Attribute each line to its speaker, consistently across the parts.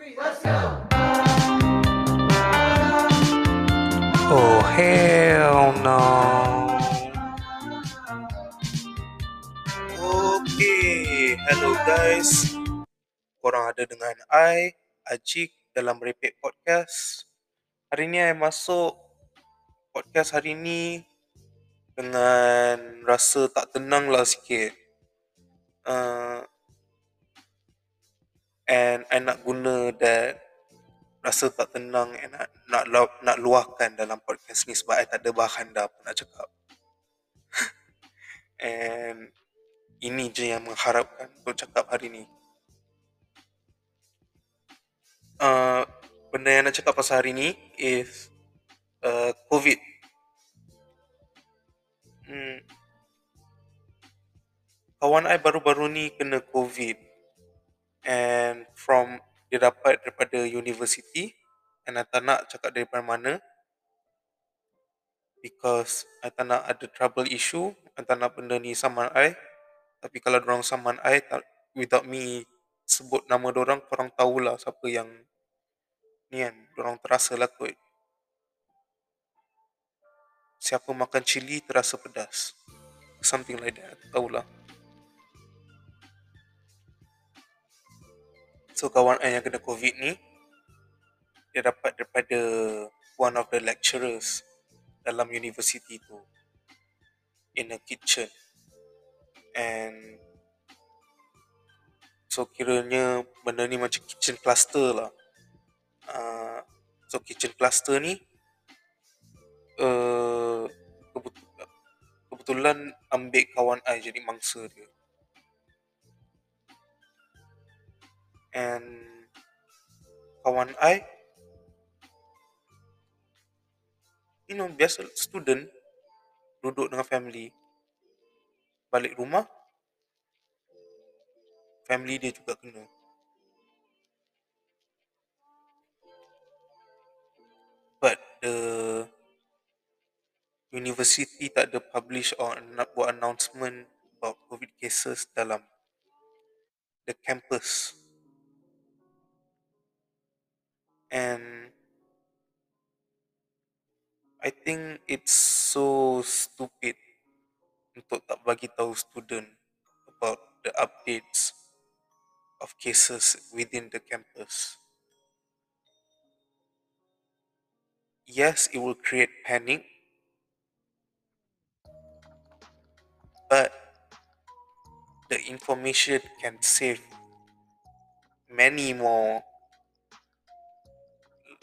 Speaker 1: three, let's go.
Speaker 2: Oh hell no. Okay, hello guys. Korang ada dengan I, Ajik dalam Repeat Podcast. Hari ni I masuk podcast hari ni dengan rasa tak tenang lah sikit. Uh, and I nak guna that rasa tak tenang and nak nak, nak, luahkan dalam podcast ni sebab I tak ada bahan dah apa nak cakap. and ini je yang mengharapkan untuk cakap hari ni. Uh, benda yang nak cakap pasal hari ni is uh, COVID. Hmm. Kawan I baru-baru ni kena COVID and from dia dapat daripada university and I tak nak cakap daripada mana because I tak nak ada trouble issue I tak nak benda ni saman I. Tapi kalau orang saman I tak, without me sebut nama orang korang tahulah siapa yang ni kan orang terasa lah kot. Siapa makan cili terasa pedas. Something like that tahulah So kawan I yang kena COVID ni Dia dapat daripada One of the lecturers Dalam university tu In a kitchen. And So kiranya Benda ni macam kitchen cluster lah. Uh, So kitchen cluster ni uh, Kebetulan ambil kawan I jadi mangsa dia and kawan I you know biasa student duduk dengan family balik rumah family dia juga kena. But the university tak ada publish or nak buat announcement about covid cases dalam the campus and I think it's so stupid untuk tak bagi tahu student about the updates of cases within the campus. Yes, it will create panic, but the information can save many more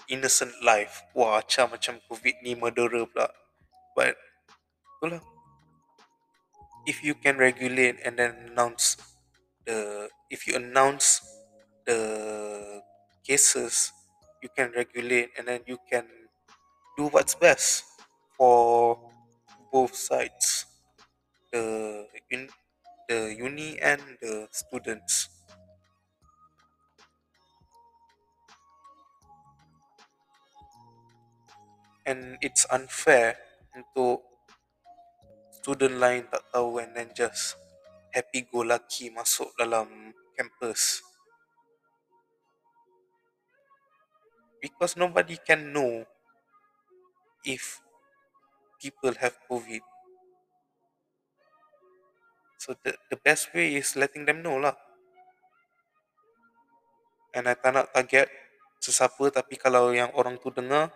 Speaker 2: innocent life. Wah, macam macam COVID ni murderer pula. But itulah. If you can regulate and then announce the if you announce the cases, you can regulate and then you can do what's best for both sides, the in the uni and the students. And it's unfair untuk student lain tak tahu and then just happy go lucky masuk dalam campus. Because nobody can know if people have covid. So the the best way is letting them know lah. And I tak nak target sesiapa tapi kalau yang orang tu dengar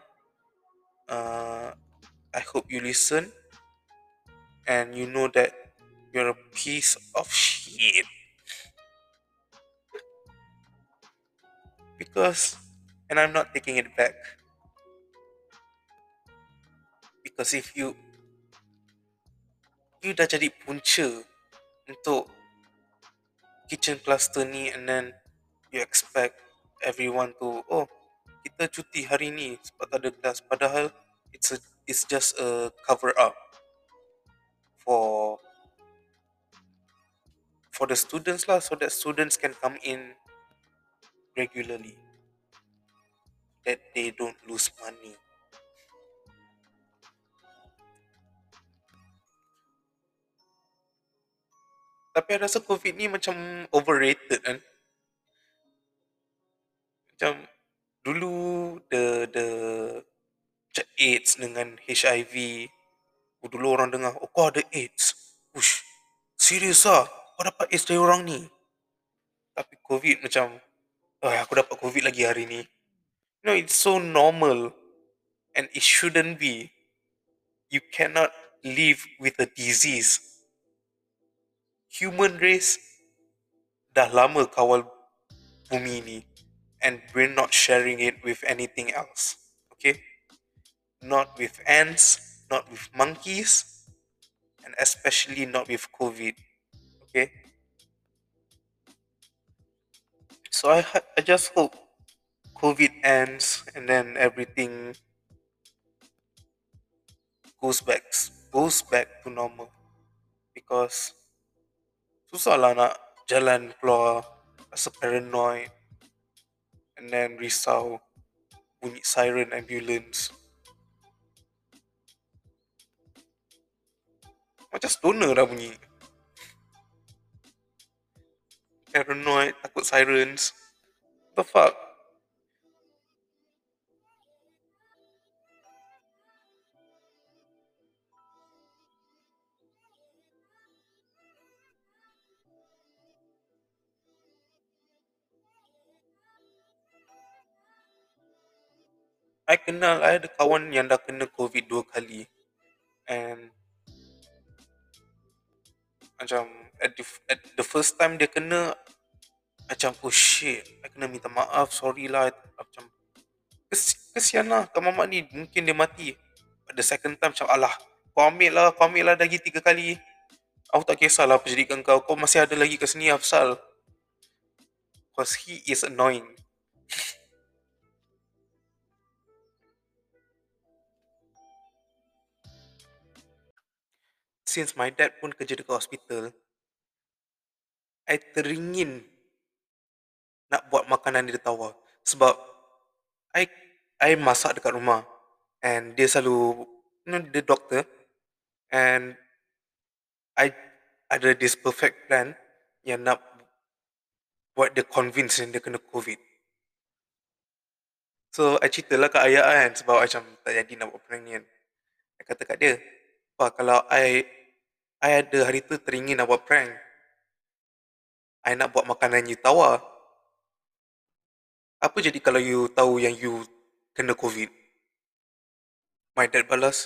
Speaker 2: uh, I hope you listen and you know that you're a piece of shit. Because, and I'm not taking it back. Because if you, you dah jadi punca untuk kitchen cluster ni and then you expect everyone to, oh, kita cuti hari ni sebab tak ada kelas padahal it's a it's just a cover up for for the students lah so that students can come in regularly. That they don't lose money. Tapi rasa COVID ni macam overrated kan. macam dulu the the macam AIDS dengan HIV oh, dulu orang dengar oh kau ada AIDS. Ush, serius lah kau dapat AIDS dari orang ni? Tapi COVID macam oh, aku dapat COVID lagi hari ni. You know it's so normal and it shouldn't be. You cannot live with a disease. Human race dah lama kawal bumi ni and we're not sharing it with anything else okay? Not with ants not with monkeys and especially not with covid okay? So i i just hope covid ends and then everything goes back goes back to normal. Because susah lah nak jalan keluar rasa paranoid and then risau bunyi siren ambulance. Macam stoner dah bunyi. Paranoid takut sirens. The fuck I kenal, I ada kawan yang dah kena COVID dua kali. And macam at the, at the first time dia kena macam oh shit, I kena minta maaf, sorry lah. Macam kes, kesian lah, kau mamak ni mungkin dia mati. The second time macam alah, kau ambil lah, kau ambil lah lagi tiga kali. Aku tak kisahlah apa jadikan kau, kau masih ada lagi ke sini Afsal. Because he is annoying. since my dad pun kerja dekat hospital, I teringin nak buat makanan dia tawar. Sebab I I masak dekat rumah and dia selalu you know the doctor and I ada this perfect plan yang nak buat dia convince dia kena COVID. So, I cerita lah kat ayah kan sebab macam tak jadi nak buat kan. I kata kat dia, apa kalau I I ada hari tu teringin nak buat prank. I nak buat makanan you tawar. Apa jadi kalau you tahu yang you kena COVID? My dad balas,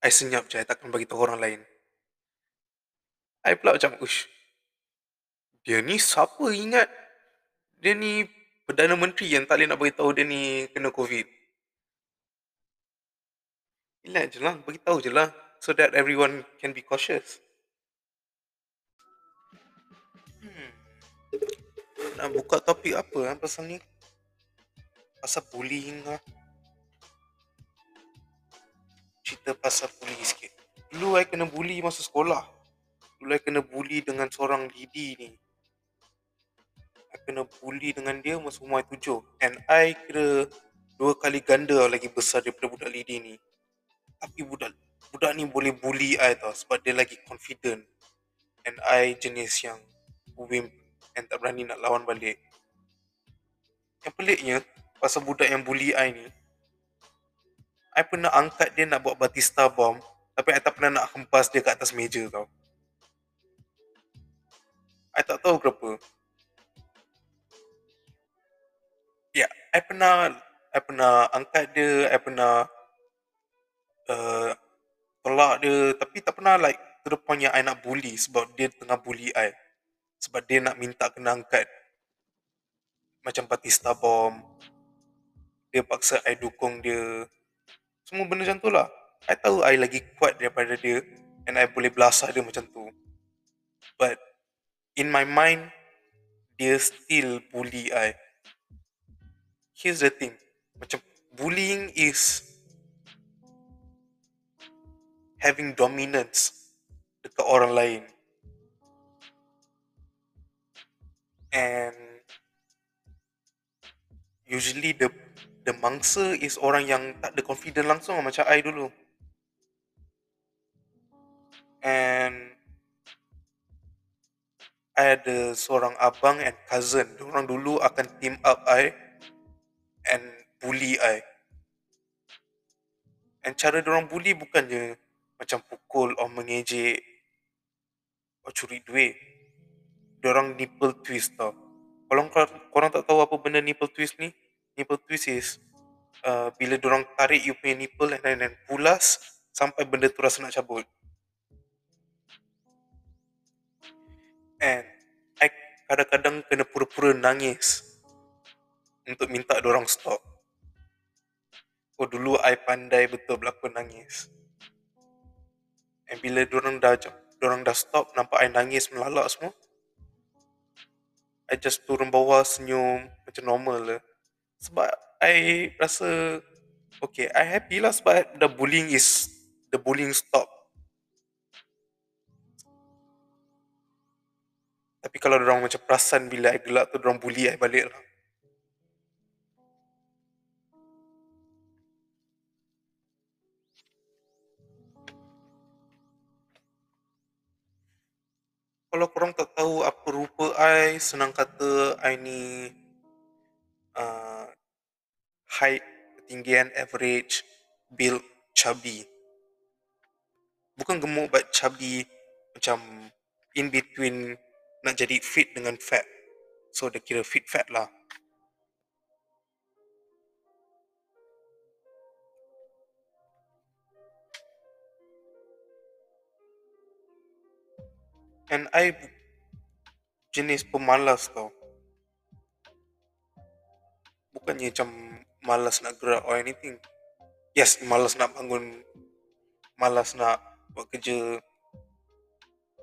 Speaker 2: I senyap je, I takkan bagi tahu orang lain. I pula macam, ush, dia ni siapa ingat? Dia ni Perdana Menteri yang tak boleh nak beritahu dia ni kena COVID. Relax je lah, beritahu je lah so that everyone can be cautious. Hmm. Nak buka topik apa eh, pasal ni? Pasal bullying lah. Cerita pasal bullying sikit. Dulu I kena bully masa sekolah. Dulu I kena bully dengan seorang lidi ni. I kena bully dengan dia masa umur tujuh. And I kira dua kali ganda lagi besar daripada budak lidi ni. Tapi budak budak ni boleh bully I tau sebab dia lagi confident and I jenis yang wimp and tak berani nak lawan balik. Yang peliknya, pasal budak yang bully I ni, I pernah angkat dia nak buat Batista bomb tapi I tak pernah nak hempas dia kat atas meja tau. I tak tahu kenapa. Ya, yeah, I pernah I pernah angkat dia, I pernah uh, tolak dia tapi tak pernah like to the point yang I nak bully sebab dia tengah bully I. Sebab dia nak minta kena angkat. Macam Batista Bomb. Dia paksa I dukung dia. Semua benda macam tu lah. I tahu I lagi kuat daripada dia and I boleh belasah dia macam tu. But in my mind dia still bully I. Here's the thing. Macam bullying is having dominance dekat orang lain. And usually the the mangsa is orang yang tak ada confident langsung macam I dulu. And I ada seorang abang and cousin. Orang dulu akan team up I and bully I. And cara orang bully bukan je macam pukul or mengejek or curi duit. Orang nipple twist tau. Kalau korang tak tahu apa benda nipple twist ni, nipple twist is uh, bila orang tarik you punya nipple and then, pulas sampai benda tu rasa nak cabut. And I kadang-kadang kena pura-pura nangis untuk minta orang stop. Oh dulu I pandai betul berlakon nangis. And bila orang dah orang dah stop nampak I nangis melalak semua. I just turun bawah senyum macam normal lah. Sebab I rasa okay, I happy lah sebab the bullying is the bullying stop. Tapi kalau orang macam perasan bila I gelak tu orang bully I balik lah. Kalau korang tak tahu apa rupa I, senang kata I ni uh, height, ketinggian, average, build, chubby. Bukan gemuk but chubby macam in between nak jadi fit dengan fat. So dia kira fit fat lah. And I jenis pemalas tau. Bukannya macam malas nak gerak or anything. Yes, malas nak bangun. Malas nak buat kerja.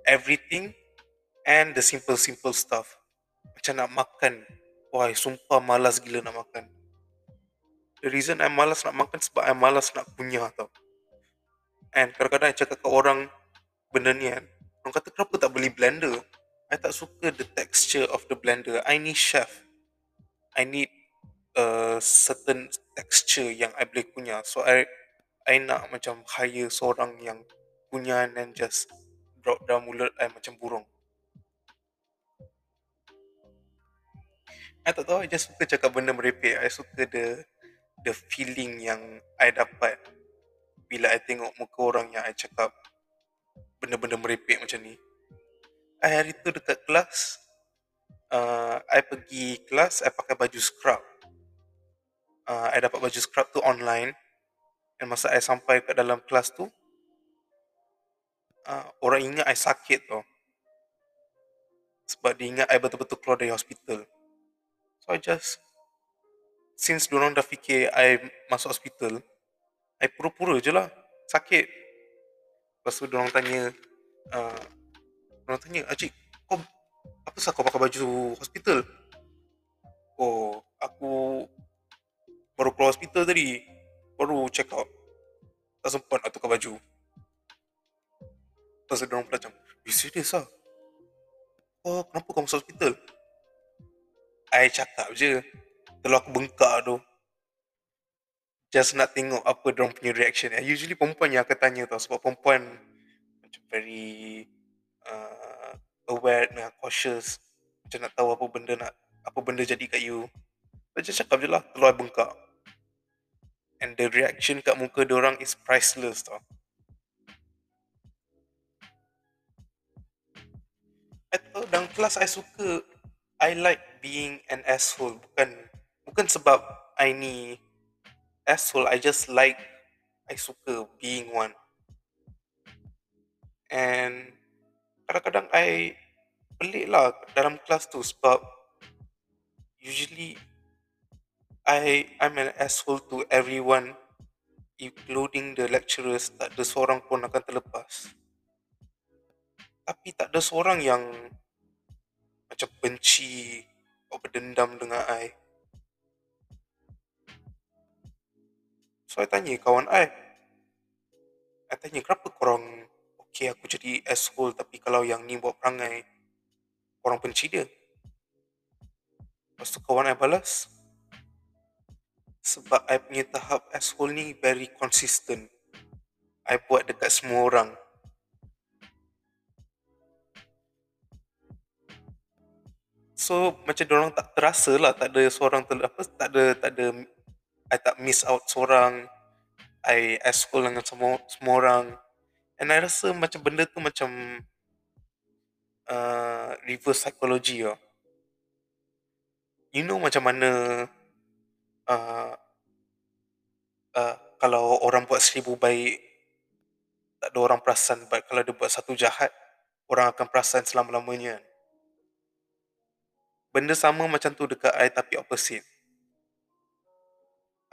Speaker 2: Everything and the simple-simple stuff. Macam nak makan. Wah, sumpah malas gila nak makan. The reason I malas nak makan sebab I malas nak punya tau. And kadang-kadang I cakap ke orang benda ni kan. Orang kata kenapa tak beli blender? I tak suka the texture of the blender. I need chef. I need a certain texture yang I boleh punya. So I I nak macam hire seorang yang punya then just drop dalam mulut I macam burung. I tak tahu, I just suka cakap benda merepek. I suka the the feeling yang I dapat bila I tengok muka orang yang I cakap benda-benda merepek macam ni. I hari tu dekat kelas, uh, I pergi kelas, I pakai baju scrub. Uh, I dapat baju scrub tu online. Dan masa I sampai ke dalam kelas tu, uh, orang ingat I sakit tu. Sebab dia ingat I betul-betul keluar dari hospital. So I just, since diorang dah fikir I masuk hospital, I pura-pura je lah sakit. Lepas tu diorang tanya uh, Diorang tanya Acik kau Apa sah kau pakai baju hospital Oh Aku Baru keluar hospital tadi Baru check out. Tak sempat nak tukar baju. Lepas tu diorang macam You serious lah Oh kenapa kau masuk hospital? I cakap je Kalau aku bengkak tu just nak tengok apa dia punya reaction. And usually perempuan yang akan tanya tau sebab perempuan macam very uh, aware dan cautious macam nak tahu apa benda nak apa benda jadi kat you. Macam cakap je lah keluar bengkak. And the reaction kat muka orang is priceless tau. I tahu dalam kelas I suka I like being an asshole bukan bukan sebab I ni asshole. I just like I suka being one. And kadang-kadang I pelik lah dalam kelas tu sebab usually I I'm an asshole to everyone including the lecturers tak ada seorang pun akan terlepas. Tapi tak ada seorang yang macam benci atau berdendam dengan I. So, I tanya kawan I. I tanya, kenapa korang okay aku jadi asshole tapi kalau yang ni buat perangai, korang benci dia? Lepas tu kawan I balas, sebab I punya tahap asshole ni very consistent. I buat dekat semua orang. So macam orang tak terasa lah tak ada seorang tak ada tak ada I tak miss out seorang. I asshole dengan semua semua orang. And I rasa macam benda tu macam uh, reverse psychology lah you know macam mana uh, uh, kalau orang buat seribu baik tak ada orang perasan but kalau dia buat satu jahat orang akan perasan selama-lamanya. Benda sama macam tu dekat I tapi opposite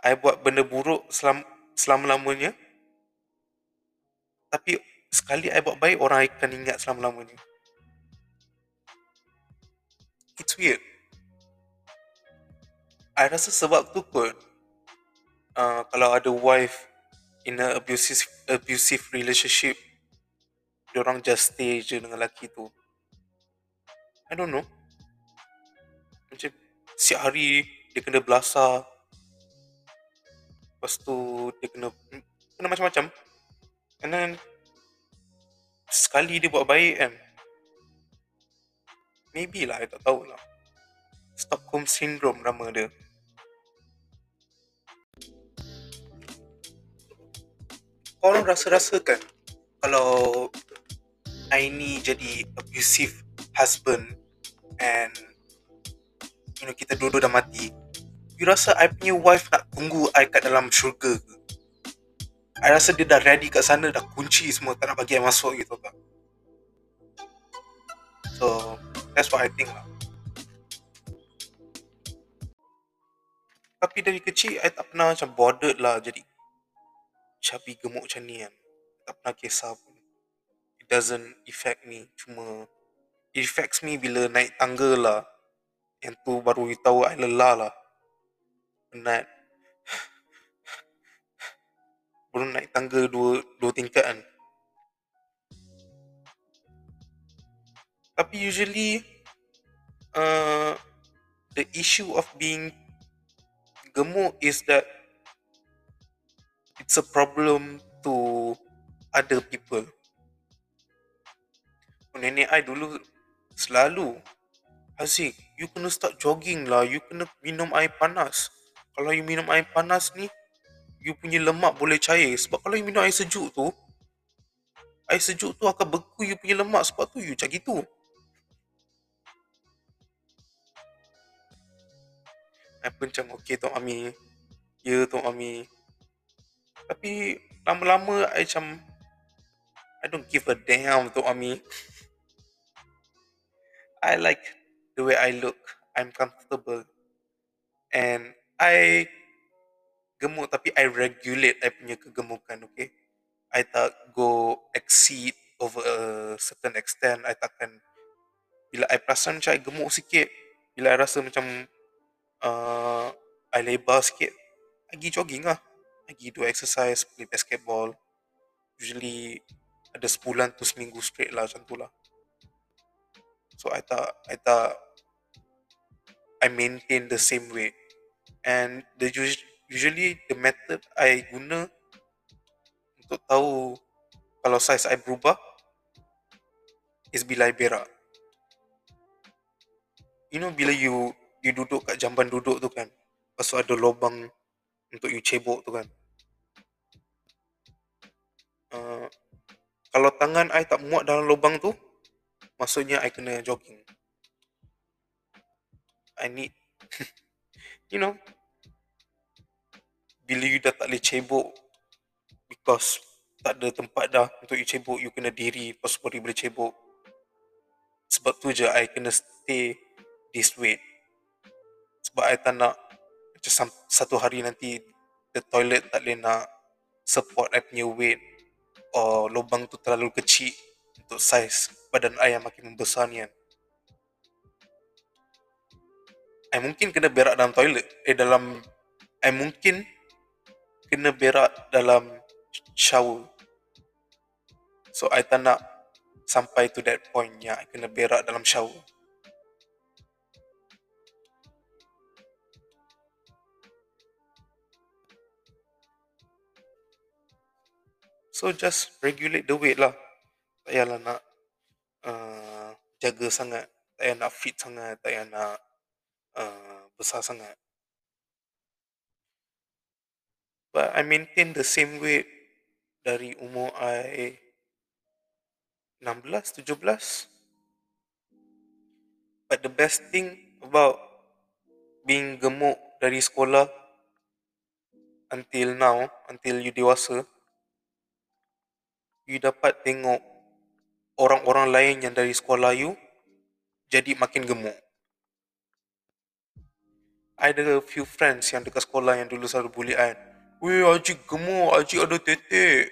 Speaker 2: I buat benda buruk selam, selama-lamanya. Tapi sekali I buat baik orang akan ingat selama-lamanya. It's weird. I rasa sebab tu kot uh, kalau ada wife in a abusive abusive relationship orang just stay je dengan lelaki tu. I don't know. Macam siap hari dia kena belasah lepas tu dia kena kena macam-macam. And then sekali dia buat baik kan maybe lah I tak tahulah Stockholm Syndrome nama dia. Korang rasa-rasa kan kalau I ni jadi abusive husband and you know kita dua-dua dah mati you rasa I punya wife nak tunggu I kat dalam syurga ke? I rasa dia dah ready kat sana dah kunci semua tak nak bagi I masuk gitu kan so that's what I think lah. Tapi dari kecil I tak pernah macam bothered lah jadi chubby gemuk macam ni kan. Tak pernah kisah pun. It doesn't affect me. Cuma it affects me bila naik tangga lah. Yang tu baru you tahu I lelah lah penat baru naik tangga dua dua tingkat kan tapi usually uh, the issue of being gemuk is that it's a problem to other people. Nenek I dulu selalu Aziz, you kena start jogging lah. You kena minum air panas. Kalau you minum air panas ni, you punya lemak boleh cair. Sebab kalau you minum air sejuk tu, air sejuk tu akan beku you punya lemak. Sebab tu you macam gitu. I pun macam, okay Tok Ami. Ya Tok Ami. Tapi lama-lama I macam I don't give a damn to Ami. I like the way I look. I'm comfortable. And I gemuk tapi I regulate I punya kegemukan, okay? I tak go exceed over a certain extent. I takkan bila I perasan macam I gemuk sikit, bila I rasa macam uh, I lebar sikit, I pergi jogging lah pergi do exercise, play basketball. Usually ada sebulan tu seminggu straight lah macam tu lah. So I tak, I tak, I maintain the same weight. And the usually the method I guna untuk tahu kalau size I berubah is bila I berak. You know bila you you duduk kat jamban duduk tu kan, tu ada lubang untuk you cebok tu kan. Uh, kalau tangan I tak muat dalam lubang tu, maksudnya I kena jogging. I need, you know, bila you dah tak boleh cebok because tak ada tempat dah untuk you cebok, you kena diri lepas baru boleh cebok. Sebab tu je I kena stay this weight. Sebab I tak nak macam satu hari nanti the toilet tak boleh nak support I punya weight or lubang tu terlalu kecil untuk saiz badan I yang makin membesar ni kan. I mungkin kena berak dalam toilet. Eh dalam I mungkin kena berak dalam shower. So I tak nak sampai to that point yang I kena berak dalam shower. So just regulate the weight lah. Tak payahlah nak uh, jaga sangat. Tak payah nak fit sangat, tak payah nak uh, besar sangat. But I maintain the same weight dari umur I 16, 17. But the best thing about being gemuk dari sekolah until now, until you dewasa, you dapat tengok orang-orang lain yang dari sekolah you jadi makin gemuk. I ada few friends yang dekat sekolah yang dulu selalu bully I. Weh, Haji gemuk, Haji ada tetek.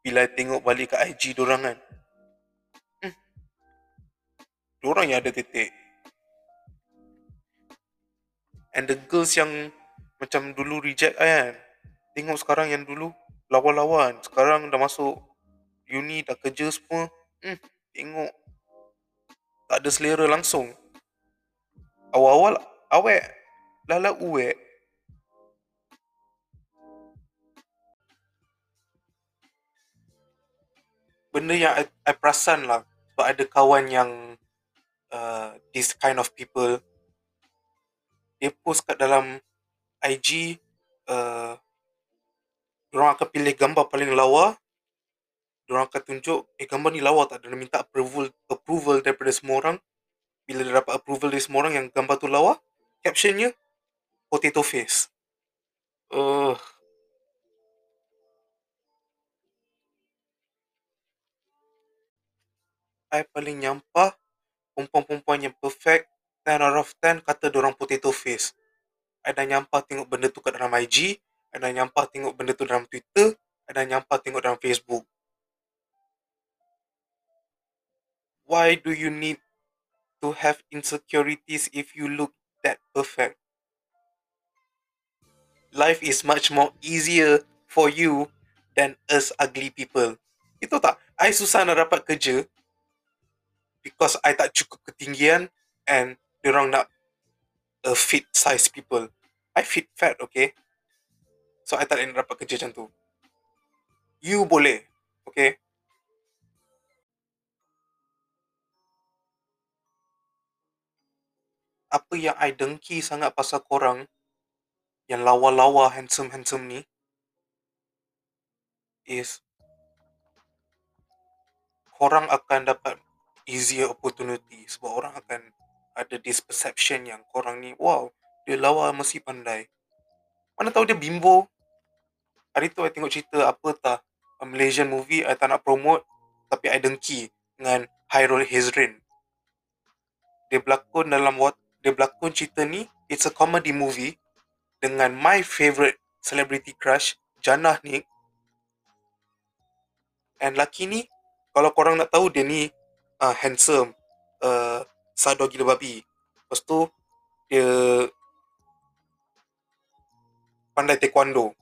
Speaker 2: Bila I tengok balik ke IG diorang kan, Diorang yang ada titik. And the girls yang macam dulu reject kan. Tengok sekarang yang dulu lawan-lawan. Sekarang dah masuk uni, dah kerja semua. Hmm, tengok. Tak ada selera langsung. Awal-awal awet. Lala uwek. Benda yang I, I perasan lah. Sebab ada kawan yang uh, this kind of people dia post kat dalam IG uh, orang akan pilih gambar paling lawa orang akan tunjuk eh gambar ni lawa tak dan minta approval approval daripada semua orang bila dia dapat approval dari semua orang yang gambar tu lawa captionnya? Potato face. Uh, I paling nyampah perempuan-perempuan yang perfect 10 out of 10 kata orang potato face. I dah nyampah tengok benda tu kat dalam IG I dah nyampah tengok benda tu dalam Twitter I dah nyampah tengok dalam Facebook. Why do you need to have insecurities if you look that perfect? Life is much more easier for you than us ugly people. Itu tak? I susah nak dapat kerja because I tak cukup ketinggian and orang nak a fit size people. I fit fat, okay? So I tak nak dapat kerja macam tu. You boleh, okay? Apa yang I dengki sangat pasal korang yang lawa-lawa handsome-handsome ni is korang akan dapat easier opportunity sebab orang akan ada this perception yang korang ni wow dia lawa mesti pandai. Mana tahu dia bimbo. Hari tu I tengok cerita apa tak a Malaysian movie I tak nak promote tapi I dengki dengan Hairul Hizrin. Dia berlakon dalam what dia berlakon cerita ni it's a comedy movie dengan my favourite celebrity crush Janah Nick and laki ni kalau korang nak tahu dia ni uh, handsome, uh, sado gila babi. Lepas tu, dia pandai taekwondo.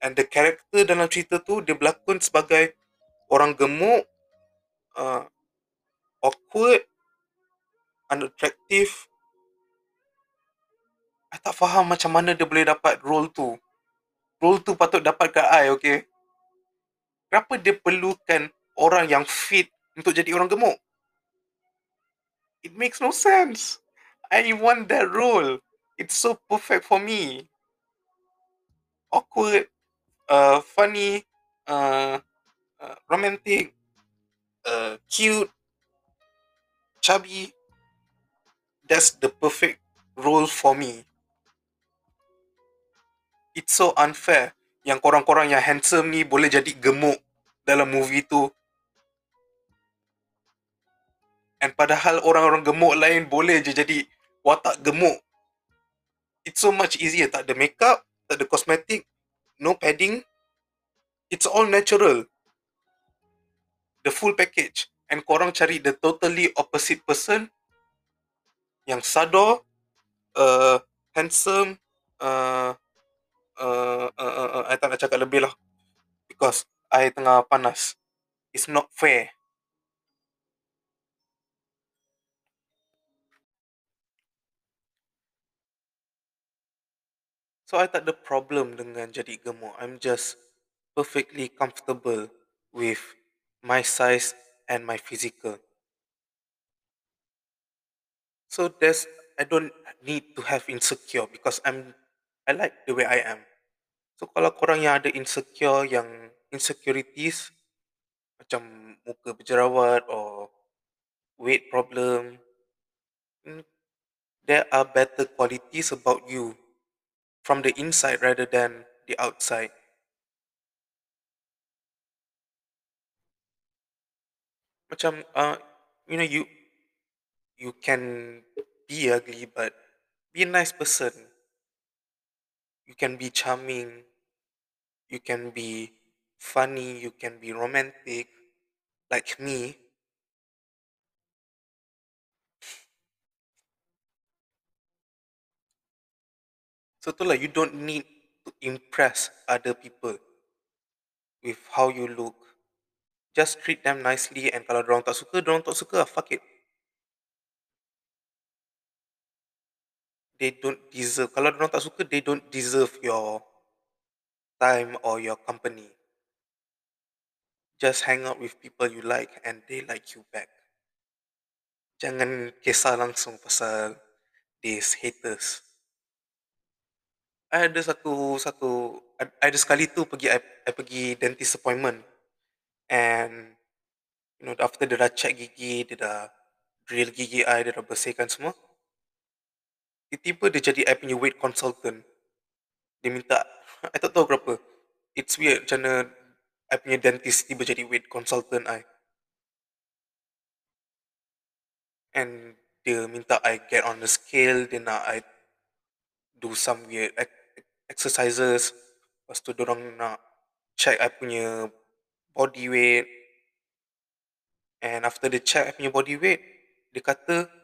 Speaker 2: And the character dalam cerita tu, dia berlakon sebagai orang gemuk, uh, awkward, unattractive. I tak faham macam mana dia boleh dapat role tu. Role tu patut dapat kat I, okay? Kenapa dia perlukan orang yang fit untuk jadi orang gemuk. It makes no sense. I want that role. It's so perfect for me. Awkward, uh, funny, uh, uh, romantic, uh, cute, chubby. That's the perfect role for me. It's so unfair yang korang-korang yang handsome ni boleh jadi gemuk dalam movie tu And padahal orang-orang gemuk lain boleh je jadi watak gemuk. It's so much easier. Tak ada makeup, tak ada kosmetik, no padding. It's all natural. The full package. And korang cari the totally opposite person yang sadar, uh, handsome, uh, uh, uh, uh, uh, I tak nak cakap lebih lah. Because I tengah panas. It's not fair. So I tak ada problem dengan jadi gemuk. I'm just perfectly comfortable with my size and my physical. So there's I don't need to have insecure because I'm I like the way I am. So kalau korang yang ada insecure yang insecurities macam muka berjerawat or weight problem mm, there are better qualities about you from the inside rather than the outside. Macam uh, you know you you can be ugly but be a nice person. You can be charming. You can be funny. You can be romantic, like me. So itulah you don't need to impress other people with how you look. Just treat them nicely and kalau dorang tak suka, dorang tak suka, fuck it. They don't deserve. Kalau dorang tak suka, they don't deserve your time or your company. Just hang out with people you like and they like you back. Jangan kisah langsung pasal these haters. I ada satu satu ada sekali tu pergi I, I pergi dentist appointment and you know after dia dah check gigi dia dah drill gigi I dia dah bersihkan semua tiba-tiba dia jadi I punya weight consultant. Dia minta I tak tahu berapa. It's weird macam mana I punya dentist tiba jadi weight consultant I. And dia minta I get on the scale dia nak I do some weird exercises. Lepas tu orang nak check I punya body weight. And after they check I punya body weight Dia kata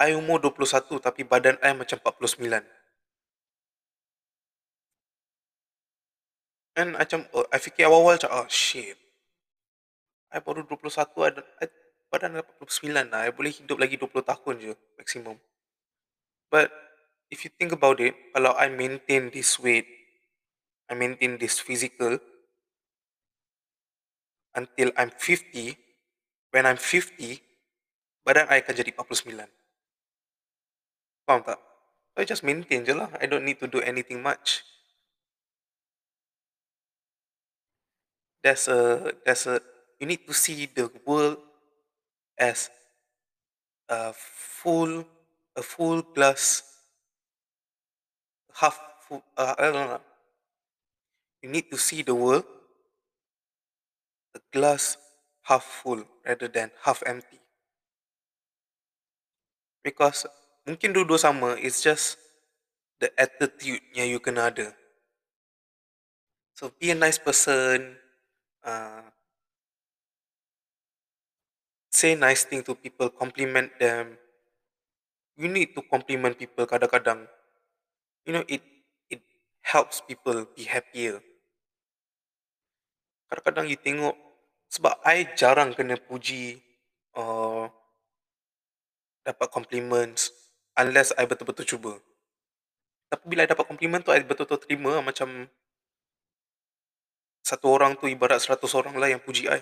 Speaker 2: I umur 21 tapi badan I macam 49 And macam oh, I fikir awal-awal macam oh shit. I baru 21 ada, I, badan 49 lah. I boleh hidup lagi 20 tahun je maksimum But if you think about it, kalau I maintain this weight, I maintain this physical until I'm 50, when I'm 50, badan I akan jadi 49. Faham tak? I just maintain je lah. I don't need to do anything much. There's a, there's a, you need to see the world as a full, a full glass half full. Uh, I don't know. You need to see the world, a glass half full rather than half empty. Because mungkin dua-dua sama, it's just the attitude yang you kena ada. So be a nice person. Uh, say nice thing to people, compliment them. You need to compliment people kadang-kadang you know it it helps people be happier kadang-kadang you tengok sebab I jarang kena puji or dapat compliments unless I betul-betul cuba. Tapi bila I dapat compliment tu I betul-betul terima macam satu orang tu ibarat seratus orang lah yang puji I